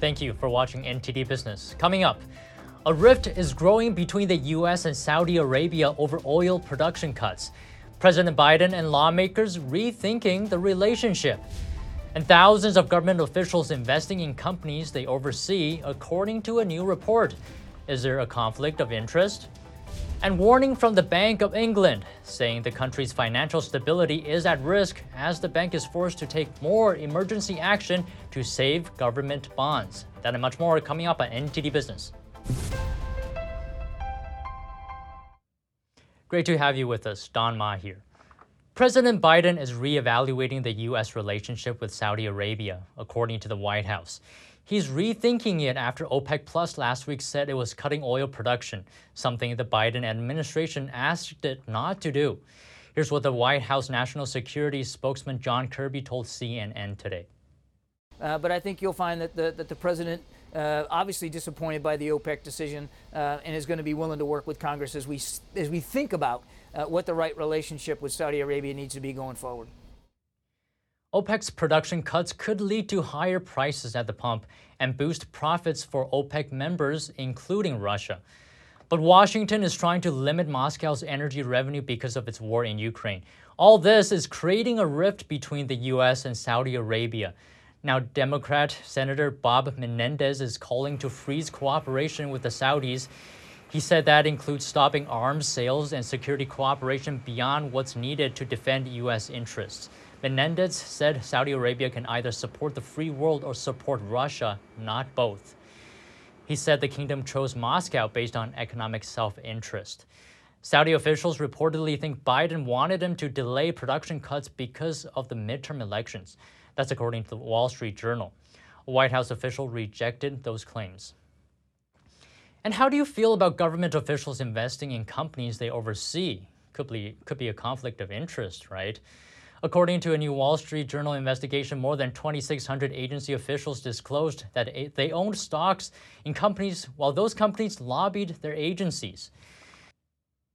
Thank you for watching NTD Business. Coming up, a rift is growing between the US and Saudi Arabia over oil production cuts. President Biden and lawmakers rethinking the relationship. And thousands of government officials investing in companies they oversee, according to a new report. Is there a conflict of interest? And warning from the Bank of England, saying the country's financial stability is at risk as the bank is forced to take more emergency action to save government bonds. That and much more coming up on NTD Business. Great to have you with us, Don Ma here. President Biden is reevaluating the U.S. relationship with Saudi Arabia, according to the White House. He's rethinking it after OPEC Plus last week said it was cutting oil production, something the Biden administration asked it not to do. Here's what the White House National Security spokesman John Kirby told CNN today. Uh, but I think you'll find that the, that the president, uh, obviously disappointed by the OPEC decision, uh, and is going to be willing to work with Congress as we as we think about uh, what the right relationship with Saudi Arabia needs to be going forward. OPEC's production cuts could lead to higher prices at the pump and boost profits for OPEC members, including Russia. But Washington is trying to limit Moscow's energy revenue because of its war in Ukraine. All this is creating a rift between the U.S. and Saudi Arabia. Now, Democrat Senator Bob Menendez is calling to freeze cooperation with the Saudis. He said that includes stopping arms sales and security cooperation beyond what's needed to defend U.S. interests. Menendez said Saudi Arabia can either support the free world or support Russia, not both. He said the kingdom chose Moscow based on economic self interest. Saudi officials reportedly think Biden wanted him to delay production cuts because of the midterm elections. That's according to the Wall Street Journal. A White House official rejected those claims. And how do you feel about government officials investing in companies they oversee? Could be, could be a conflict of interest, right? According to a new Wall Street Journal investigation, more than 2,600 agency officials disclosed that they owned stocks in companies while those companies lobbied their agencies.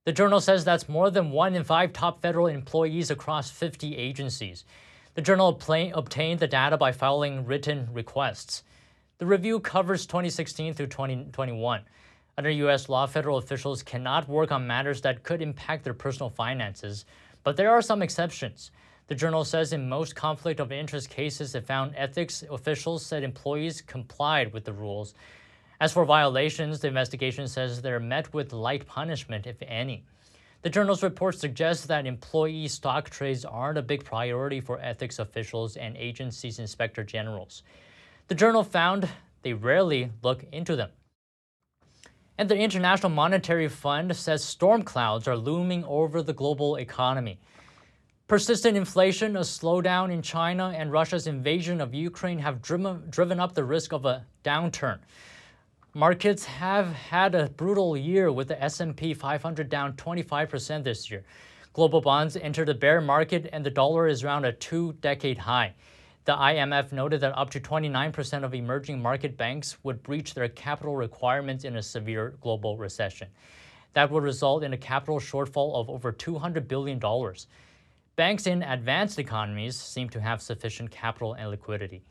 The journal says that's more than one in five top federal employees across 50 agencies. The journal obtained the data by filing written requests. The review covers 2016 through 2021. Under U.S. law, federal officials cannot work on matters that could impact their personal finances, but there are some exceptions. The journal says in most conflict of interest cases, it found ethics officials said employees complied with the rules. As for violations, the investigation says they're met with light punishment, if any. The journal's report suggests that employee stock trades aren't a big priority for ethics officials and agencies' inspector generals. The journal found they rarely look into them. And the International Monetary Fund says storm clouds are looming over the global economy. Persistent inflation, a slowdown in China, and Russia's invasion of Ukraine have driven, up the risk of a downturn. Markets have had a brutal year with the S&P 500 down 25% this year. Global bonds entered a bear market and the dollar is around a two-decade high. The IMF noted that up to 29% of emerging market banks would breach their capital requirements in a severe global recession. That would result in a capital shortfall of over $200 billion. Banks in advanced economies seem to have sufficient capital and liquidity.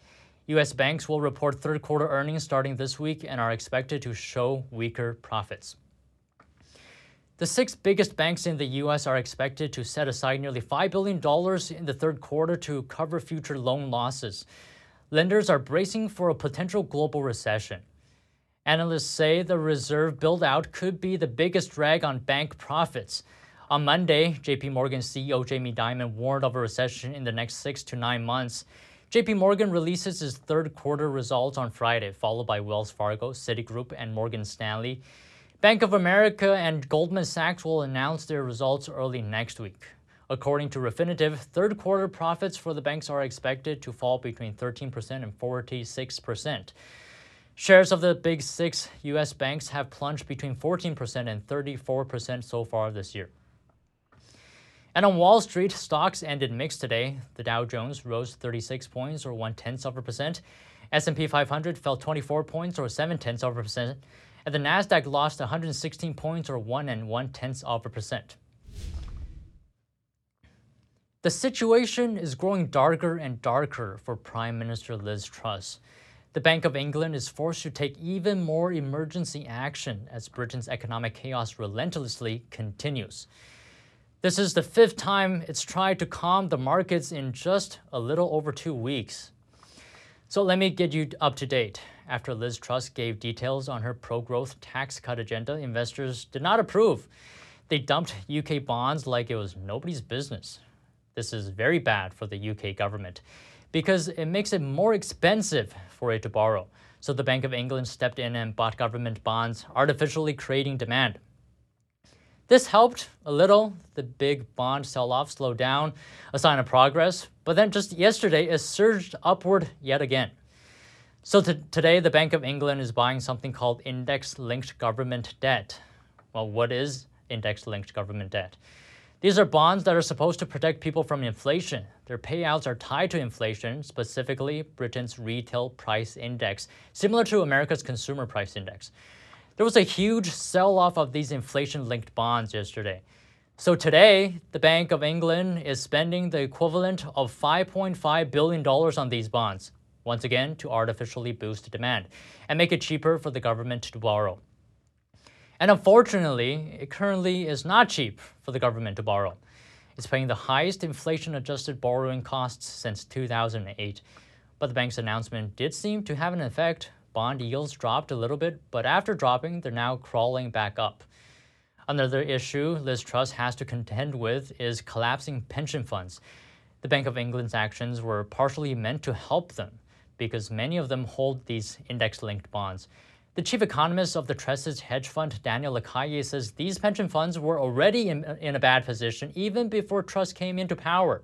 U.S. banks will report third quarter earnings starting this week and are expected to show weaker profits. The six biggest banks in the U.S. are expected to set aside nearly $5 billion in the third quarter to cover future loan losses. Lenders are bracing for a potential global recession. Analysts say the reserve build-out could be the biggest drag on bank profits. On Monday, JP Morgan CEO Jamie Dimon warned of a recession in the next six to nine months. JP Morgan releases its third quarter results on Friday, followed by Wells Fargo, Citigroup, and Morgan Stanley. Bank of America and Goldman Sachs will announce their results early next week. According to Refinitiv, third quarter profits for the banks are expected to fall between 13% and 46%. Shares of the big six U.S. banks have plunged between 14% and 34% so far this year. And on Wall Street, stocks ended mixed today. The Dow Jones rose 36 points or one tenth of a percent. S&P 500 fell 24 points or seven tenths of a percent. And the Nasdaq lost 116 points or one and one tenths of a percent. The situation is growing darker and darker for Prime Minister Liz Truss. the Bank of England is forced to take even more emergency action as Britain's economic chaos relentlessly continues. This is the fifth time it's tried to calm the markets in just a little over two weeks. So let me get you up to date. After Liz Truss gave details on her pro growth tax cut agenda, investors did not approve. They dumped UK bonds like it was nobody's business. This is very bad for the UK government because it makes it more expensive for it to borrow. So the Bank of England stepped in and bought government bonds, artificially creating demand. This helped a little. The big bond sell off slowed down, a sign of progress. But then just yesterday, it surged upward yet again. So today, the Bank of England is buying something called index linked government debt. Well, what is index linked government debt? These are bonds that are supposed to protect people from inflation. Their payouts are tied to inflation, specifically Britain's retail price index, similar to America's consumer price index. There was a huge sell off of these inflation linked bonds yesterday. So today, the Bank of England is spending the equivalent of $5.5 billion on these bonds, once again to artificially boost demand and make it cheaper for the government to borrow. And unfortunately, it currently is not cheap for the government to borrow. It's paying the highest inflation adjusted borrowing costs since 2008. But the bank's announcement did seem to have an effect. Bond yields dropped a little bit, but after dropping, they're now crawling back up. Another issue Liz Truss has to contend with is collapsing pension funds. The Bank of England's actions were partially meant to help them because many of them hold these index linked bonds. The chief economist of the Tressis hedge fund, Daniel Lacalle, says these pension funds were already in, in a bad position even before Truss came into power.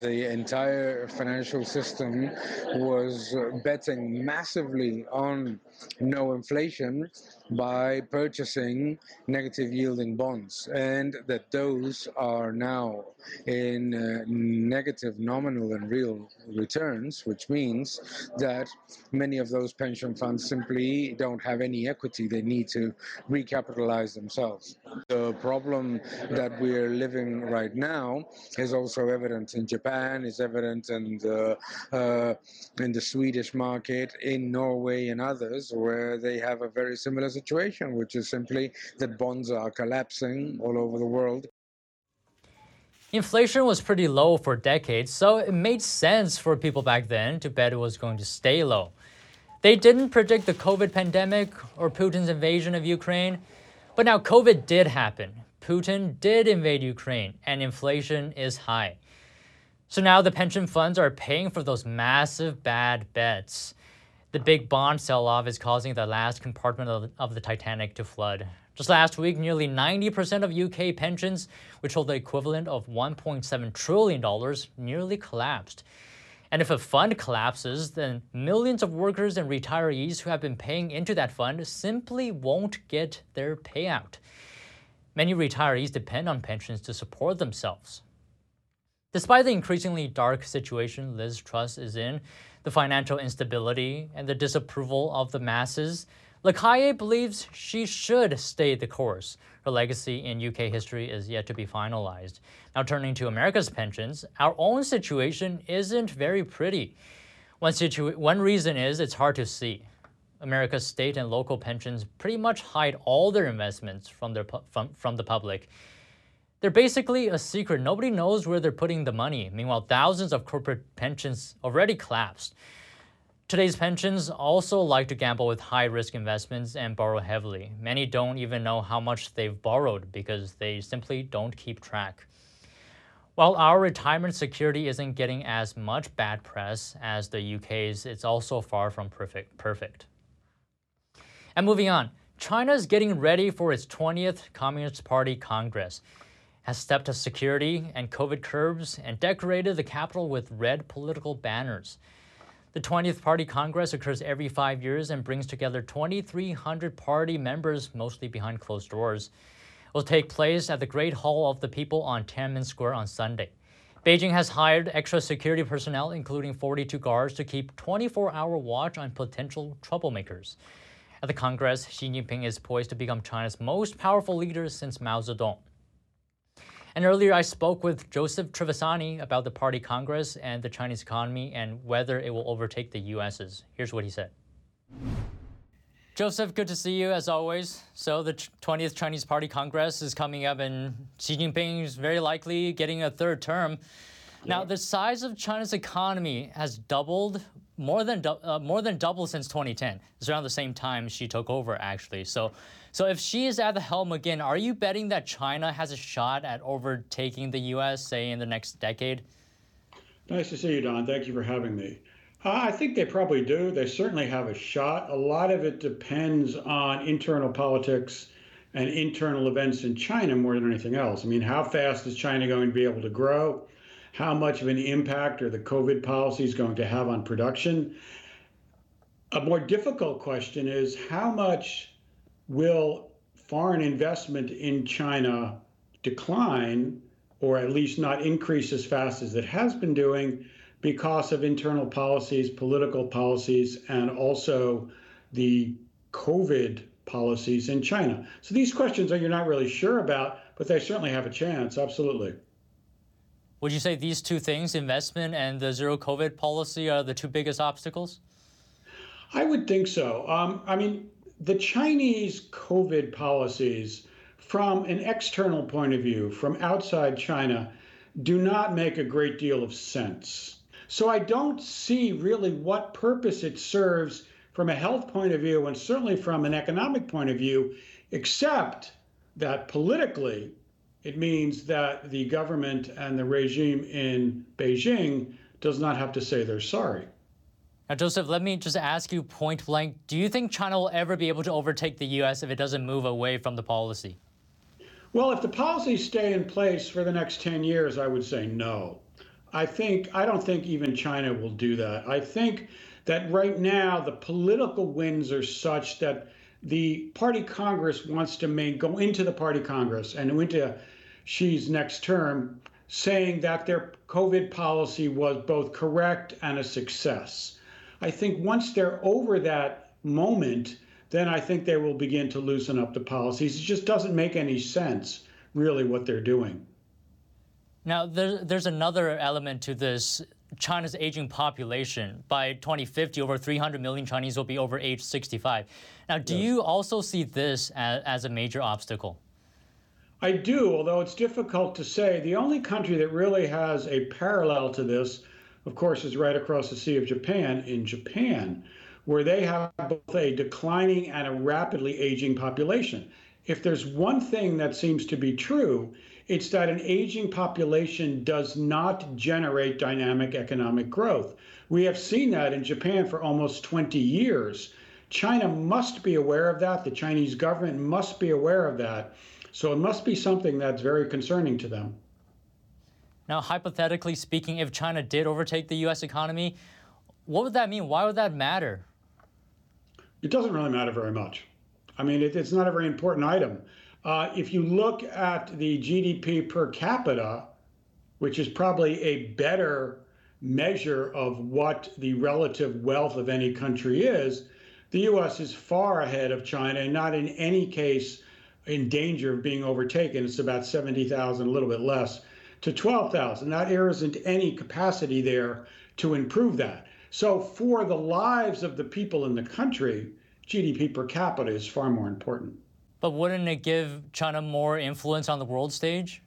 The entire financial system was betting massively on no inflation by purchasing negative yielding bonds, and that those are now in uh, negative nominal and real returns, which means that many of those pension funds simply don't have any equity. They need to recapitalize themselves. The problem that we're living right now is also evident in Japan, is evident in the, uh, in the Swedish market, in Norway and others, where they have a very similar situation, which is simply that bonds are collapsing all over the world. Inflation was pretty low for decades, so it made sense for people back then to bet it was going to stay low. They didn't predict the COVID pandemic or Putin's invasion of Ukraine, but now COVID did happen. Putin did invade Ukraine, and inflation is high. So now the pension funds are paying for those massive bad bets. The big bond sell off is causing the last compartment of, of the Titanic to flood. Just last week, nearly 90% of UK pensions, which hold the equivalent of $1.7 trillion, nearly collapsed. And if a fund collapses, then millions of workers and retirees who have been paying into that fund simply won't get their payout. Many retirees depend on pensions to support themselves. Despite the increasingly dark situation Liz Truss is in, the financial instability, and the disapproval of the masses, Lacalle believes she should stay the course. Her legacy in UK history is yet to be finalized. Now, turning to America's pensions, our own situation isn't very pretty. One, one reason is it's hard to see. America's state and local pensions pretty much hide all their investments from, their pu- from, from the public. They're basically a secret. Nobody knows where they're putting the money. Meanwhile, thousands of corporate pensions already collapsed. Today's pensions also like to gamble with high risk investments and borrow heavily. Many don't even know how much they've borrowed because they simply don't keep track. While our retirement security isn't getting as much bad press as the UK's, it's also far from perfect. perfect. And moving on, China is getting ready for its 20th Communist Party Congress has stepped up security and COVID curbs and decorated the capital with red political banners. The 20th Party Congress occurs every five years and brings together 2,300 party members, mostly behind closed doors. It will take place at the Great Hall of the People on Tiananmen Square on Sunday. Beijing has hired extra security personnel, including 42 guards, to keep 24 hour watch on potential troublemakers. At the Congress, Xi Jinping is poised to become China's most powerful leader since Mao Zedong. And earlier, I spoke with Joseph Trevisani about the Party Congress and the Chinese economy and whether it will overtake the US's. Here's what he said. Joseph, good to see you as always. So, the 20th Chinese Party Congress is coming up, and Xi Jinping is very likely getting a third term. Now, the size of China's economy has doubled more than uh, more than doubled since 2010. It's around the same time Xi took over, actually. So, so if Xi is at the helm again, are you betting that China has a shot at overtaking the U.S. say in the next decade? Nice to see you, Don. Thank you for having me. Uh, I think they probably do. They certainly have a shot. A lot of it depends on internal politics and internal events in China more than anything else. I mean, how fast is China going to be able to grow? How much of an impact are the COVID policies going to have on production? A more difficult question is how much will foreign investment in China decline or at least not increase as fast as it has been doing because of internal policies, political policies, and also the COVID policies in China. So these questions are you're not really sure about, but they certainly have a chance. Absolutely. Would you say these two things, investment and the zero COVID policy, are the two biggest obstacles? I would think so. Um, I mean, the Chinese COVID policies, from an external point of view, from outside China, do not make a great deal of sense. So I don't see really what purpose it serves from a health point of view and certainly from an economic point of view, except that politically it means that the government and the regime in Beijing does not have to say they're sorry. Now, Joseph, let me just ask you point blank do you think China will ever be able to overtake the U.S. if it doesn't move away from the policy? Well, if the policies stay in place for the next 10 years, I would say no. I think I don't think even China will do that. I think that right now the political winds are such that the party Congress wants to make, go into the party Congress and into Xi's next term saying that their COVID policy was both correct and a success. I think once they're over that moment, then I think they will begin to loosen up the policies. It just doesn't make any sense, really, what they're doing. Now, there, there's another element to this. China's aging population. By 2050, over 300 million Chinese will be over age 65. Now, do yes. you also see this as, as a major obstacle? I do, although it's difficult to say. The only country that really has a parallel to this, of course, is right across the Sea of Japan, in Japan, where they have both a declining and a rapidly aging population. If there's one thing that seems to be true, it's that an aging population does not generate dynamic economic growth. We have seen that in Japan for almost 20 years. China must be aware of that. The Chinese government must be aware of that. So it must be something that's very concerning to them. Now, hypothetically speaking, if China did overtake the U.S. economy, what would that mean? Why would that matter? It doesn't really matter very much. I mean, it, it's not a very important item. Uh, if you look at the GDP per capita, which is probably a better measure of what the relative wealth of any country is, the US is far ahead of China and not in any case in danger of being overtaken. It's about 70,000, a little bit less, to 12,000. There isn't any capacity there to improve that. So, for the lives of the people in the country, GDP per capita is far more important. But wouldn't it give China more influence on the world stage?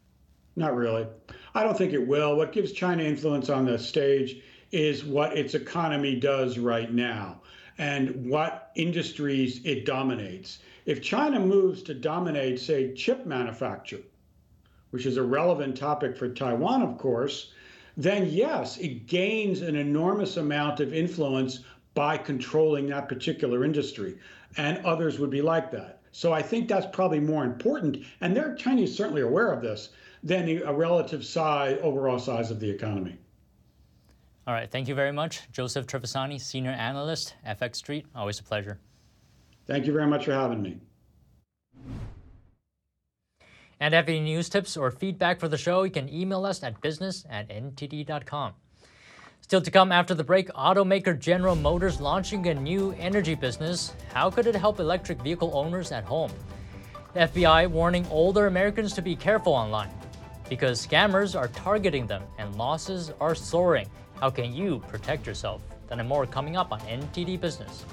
Not really. I don't think it will. What gives China influence on the stage is what its economy does right now and what industries it dominates. If China moves to dominate, say, chip manufacture, which is a relevant topic for Taiwan, of course, then yes, it gains an enormous amount of influence by controlling that particular industry. And others would be like that. So I think that's probably more important, and they're Chinese certainly aware of this than a relative size, overall size of the economy. All right, thank you very much, Joseph Trevisani, senior analyst, FX Street. Always a pleasure. Thank you very much for having me. And if you have any news tips or feedback for the show, you can email us at business at ntd.com. Still to come after the break, automaker General Motors launching a new energy business. How could it help electric vehicle owners at home? The FBI warning older Americans to be careful online. because scammers are targeting them and losses are soaring. How can you protect yourself? That and more coming up on NTD Business.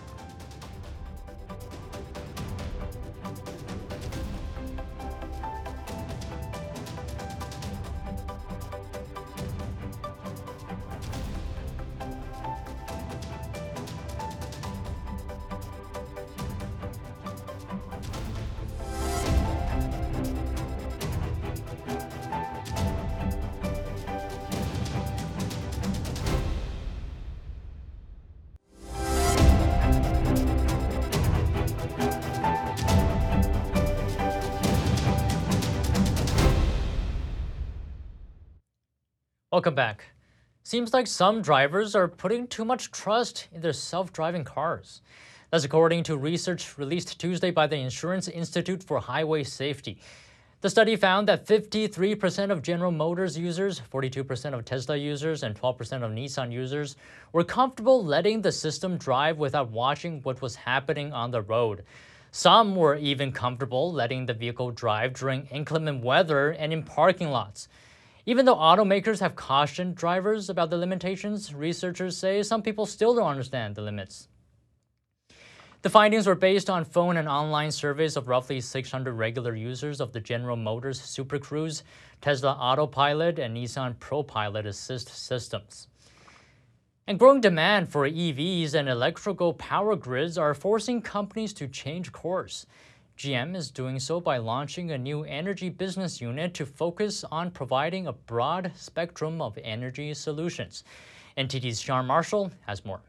Welcome back. Seems like some drivers are putting too much trust in their self driving cars. That's according to research released Tuesday by the Insurance Institute for Highway Safety. The study found that 53% of General Motors users, 42% of Tesla users, and 12% of Nissan users were comfortable letting the system drive without watching what was happening on the road. Some were even comfortable letting the vehicle drive during inclement weather and in parking lots. Even though automakers have cautioned drivers about the limitations, researchers say some people still don't understand the limits. The findings were based on phone and online surveys of roughly 600 regular users of the General Motors Super Cruise, Tesla Autopilot, and Nissan ProPilot Assist systems. And growing demand for EVs and electrical power grids are forcing companies to change course. GM is doing so by launching a new energy business unit to focus on providing a broad spectrum of energy solutions. NTD's Sean Marshall has more.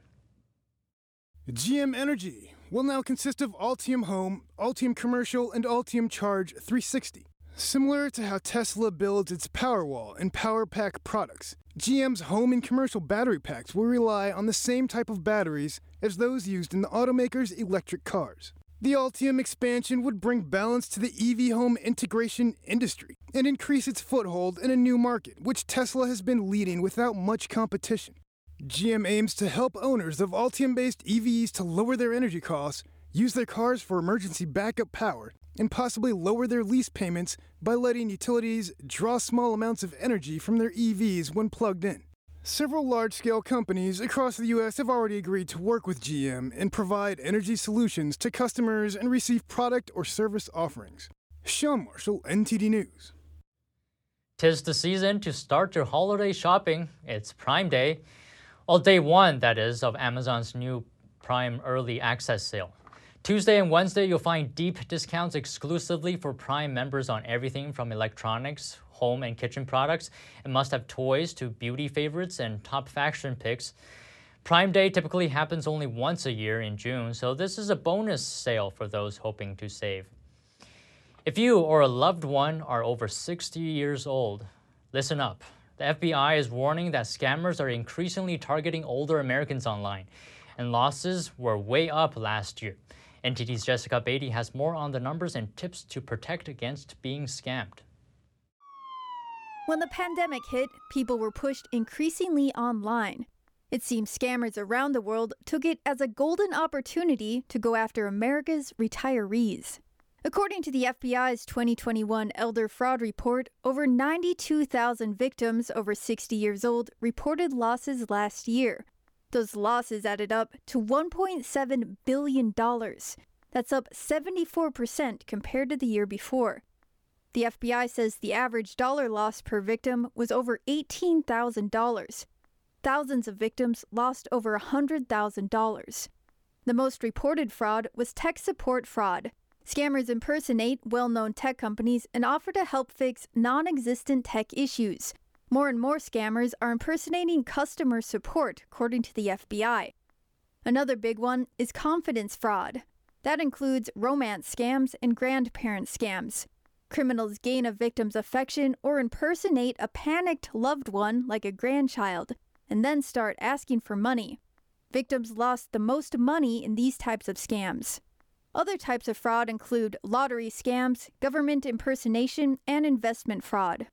GM Energy will now consist of Ultium Home, Ultium Commercial, and Ultium Charge 360. Similar to how Tesla builds its Powerwall and PowerPack products, GM's home and commercial battery packs will rely on the same type of batteries as those used in the automaker's electric cars. The Ultium expansion would bring balance to the EV home integration industry and increase its foothold in a new market, which Tesla has been leading without much competition. GM aims to help owners of Ultium based EVs to lower their energy costs, use their cars for emergency backup power, and possibly lower their lease payments by letting utilities draw small amounts of energy from their EVs when plugged in. Several large scale companies across the U.S. have already agreed to work with GM and provide energy solutions to customers and receive product or service offerings. Sean Marshall, NTD News. Tis the season to start your holiday shopping. It's Prime Day. Well, day one, that is, of Amazon's new Prime Early Access sale. Tuesday and Wednesday, you'll find deep discounts exclusively for Prime members on everything from electronics, home and kitchen products, and must have toys to beauty favorites and top fashion picks. Prime Day typically happens only once a year in June, so this is a bonus sale for those hoping to save. If you or a loved one are over 60 years old, listen up. The FBI is warning that scammers are increasingly targeting older Americans online, and losses were way up last year. NTD's Jessica Beatty has more on the numbers and tips to protect against being scammed. When the pandemic hit, people were pushed increasingly online. It seems scammers around the world took it as a golden opportunity to go after America's retirees. According to the FBI's 2021 Elder Fraud Report, over 92,000 victims over 60 years old reported losses last year. Those losses added up to $1.7 billion. That's up 74% compared to the year before. The FBI says the average dollar loss per victim was over $18,000. Thousands of victims lost over $100,000. The most reported fraud was tech support fraud. Scammers impersonate well known tech companies and offer to help fix non existent tech issues. More and more scammers are impersonating customer support, according to the FBI. Another big one is confidence fraud. That includes romance scams and grandparent scams. Criminals gain a victim's affection or impersonate a panicked loved one like a grandchild, and then start asking for money. Victims lost the most money in these types of scams. Other types of fraud include lottery scams, government impersonation, and investment fraud.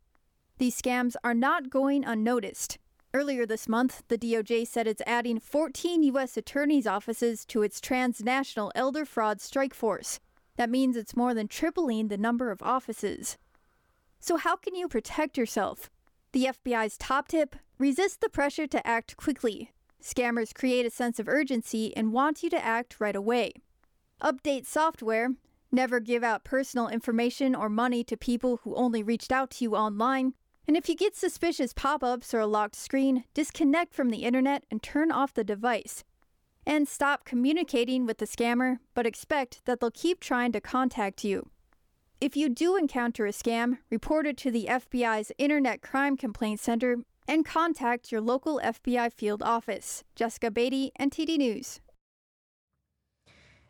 These scams are not going unnoticed. Earlier this month, the DOJ said it's adding 14 U.S. attorneys' offices to its transnational elder fraud strike force that means it's more than tripling the number of offices. So, how can you protect yourself? The FBI's top tip resist the pressure to act quickly. Scammers create a sense of urgency and want you to act right away. Update software. Never give out personal information or money to people who only reached out to you online. And if you get suspicious pop ups or a locked screen, disconnect from the internet and turn off the device. And stop communicating with the scammer, but expect that they'll keep trying to contact you. If you do encounter a scam, report it to the FBI's Internet Crime Complaint Center and contact your local FBI field office. Jessica Beatty, NTD News.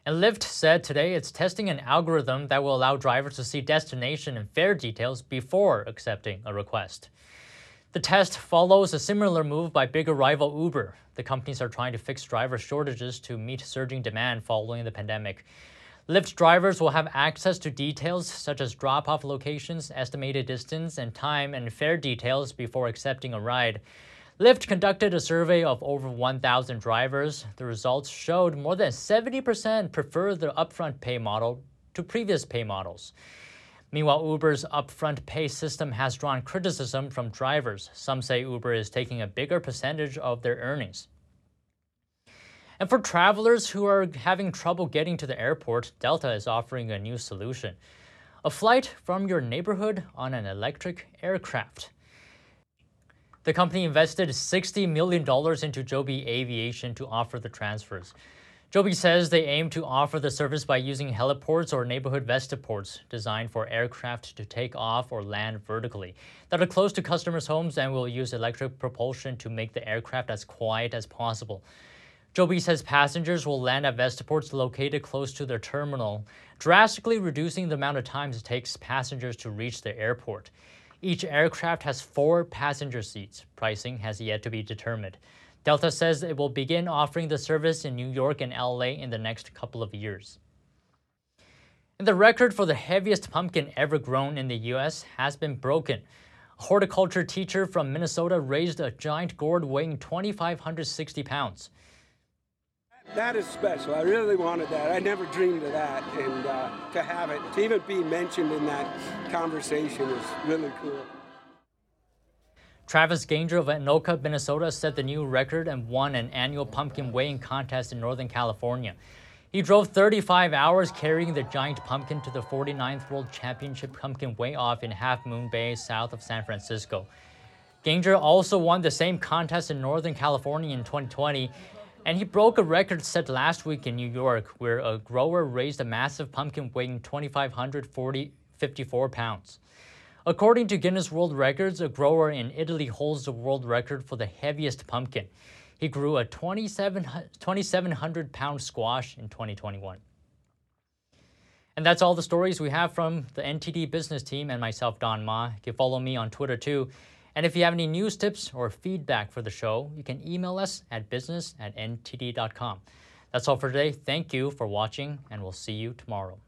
And Lyft said today it's testing an algorithm that will allow drivers to see destination and fare details before accepting a request. The test follows a similar move by bigger rival Uber. The companies are trying to fix driver shortages to meet surging demand following the pandemic. Lyft drivers will have access to details such as drop off locations, estimated distance and time, and fare details before accepting a ride. Lyft conducted a survey of over 1,000 drivers. The results showed more than 70% prefer the upfront pay model to previous pay models. Meanwhile, Uber's upfront pay system has drawn criticism from drivers. Some say Uber is taking a bigger percentage of their earnings. And for travelers who are having trouble getting to the airport, Delta is offering a new solution a flight from your neighborhood on an electric aircraft. The company invested $60 million into Joby Aviation to offer the transfers. Joby says they aim to offer the service by using heliports or neighborhood vertiports designed for aircraft to take off or land vertically that are close to customers' homes and will use electric propulsion to make the aircraft as quiet as possible. Joby says passengers will land at vertiports located close to their terminal, drastically reducing the amount of time it takes passengers to reach the airport. Each aircraft has four passenger seats. Pricing has yet to be determined. Delta says it will begin offering the service in New York and LA in the next couple of years. And the record for the heaviest pumpkin ever grown in the U.S. has been broken. A horticulture teacher from Minnesota raised a giant gourd weighing 2,560 pounds. That is special. I really wanted that. I never dreamed of that. And uh, to have it, to even be mentioned in that conversation is really cool. Travis Gienger of Anoka, Minnesota set the new record and won an annual pumpkin weighing contest in Northern California. He drove 35 hours carrying the giant pumpkin to the 49th World Championship Pumpkin Weigh-Off in Half Moon Bay, south of San Francisco. Gienger also won the same contest in Northern California in 2020 and he broke a record set last week in New York, where a grower raised a massive pumpkin weighing 2,554 pounds. According to Guinness World Records, a grower in Italy holds the world record for the heaviest pumpkin. He grew a 2,700 pound squash in 2021. And that's all the stories we have from the NTD business team and myself, Don Ma. You can follow me on Twitter too and if you have any news tips or feedback for the show, you can email us at business at ntd.com. That's all for today. Thank you for watching, and we'll see you tomorrow.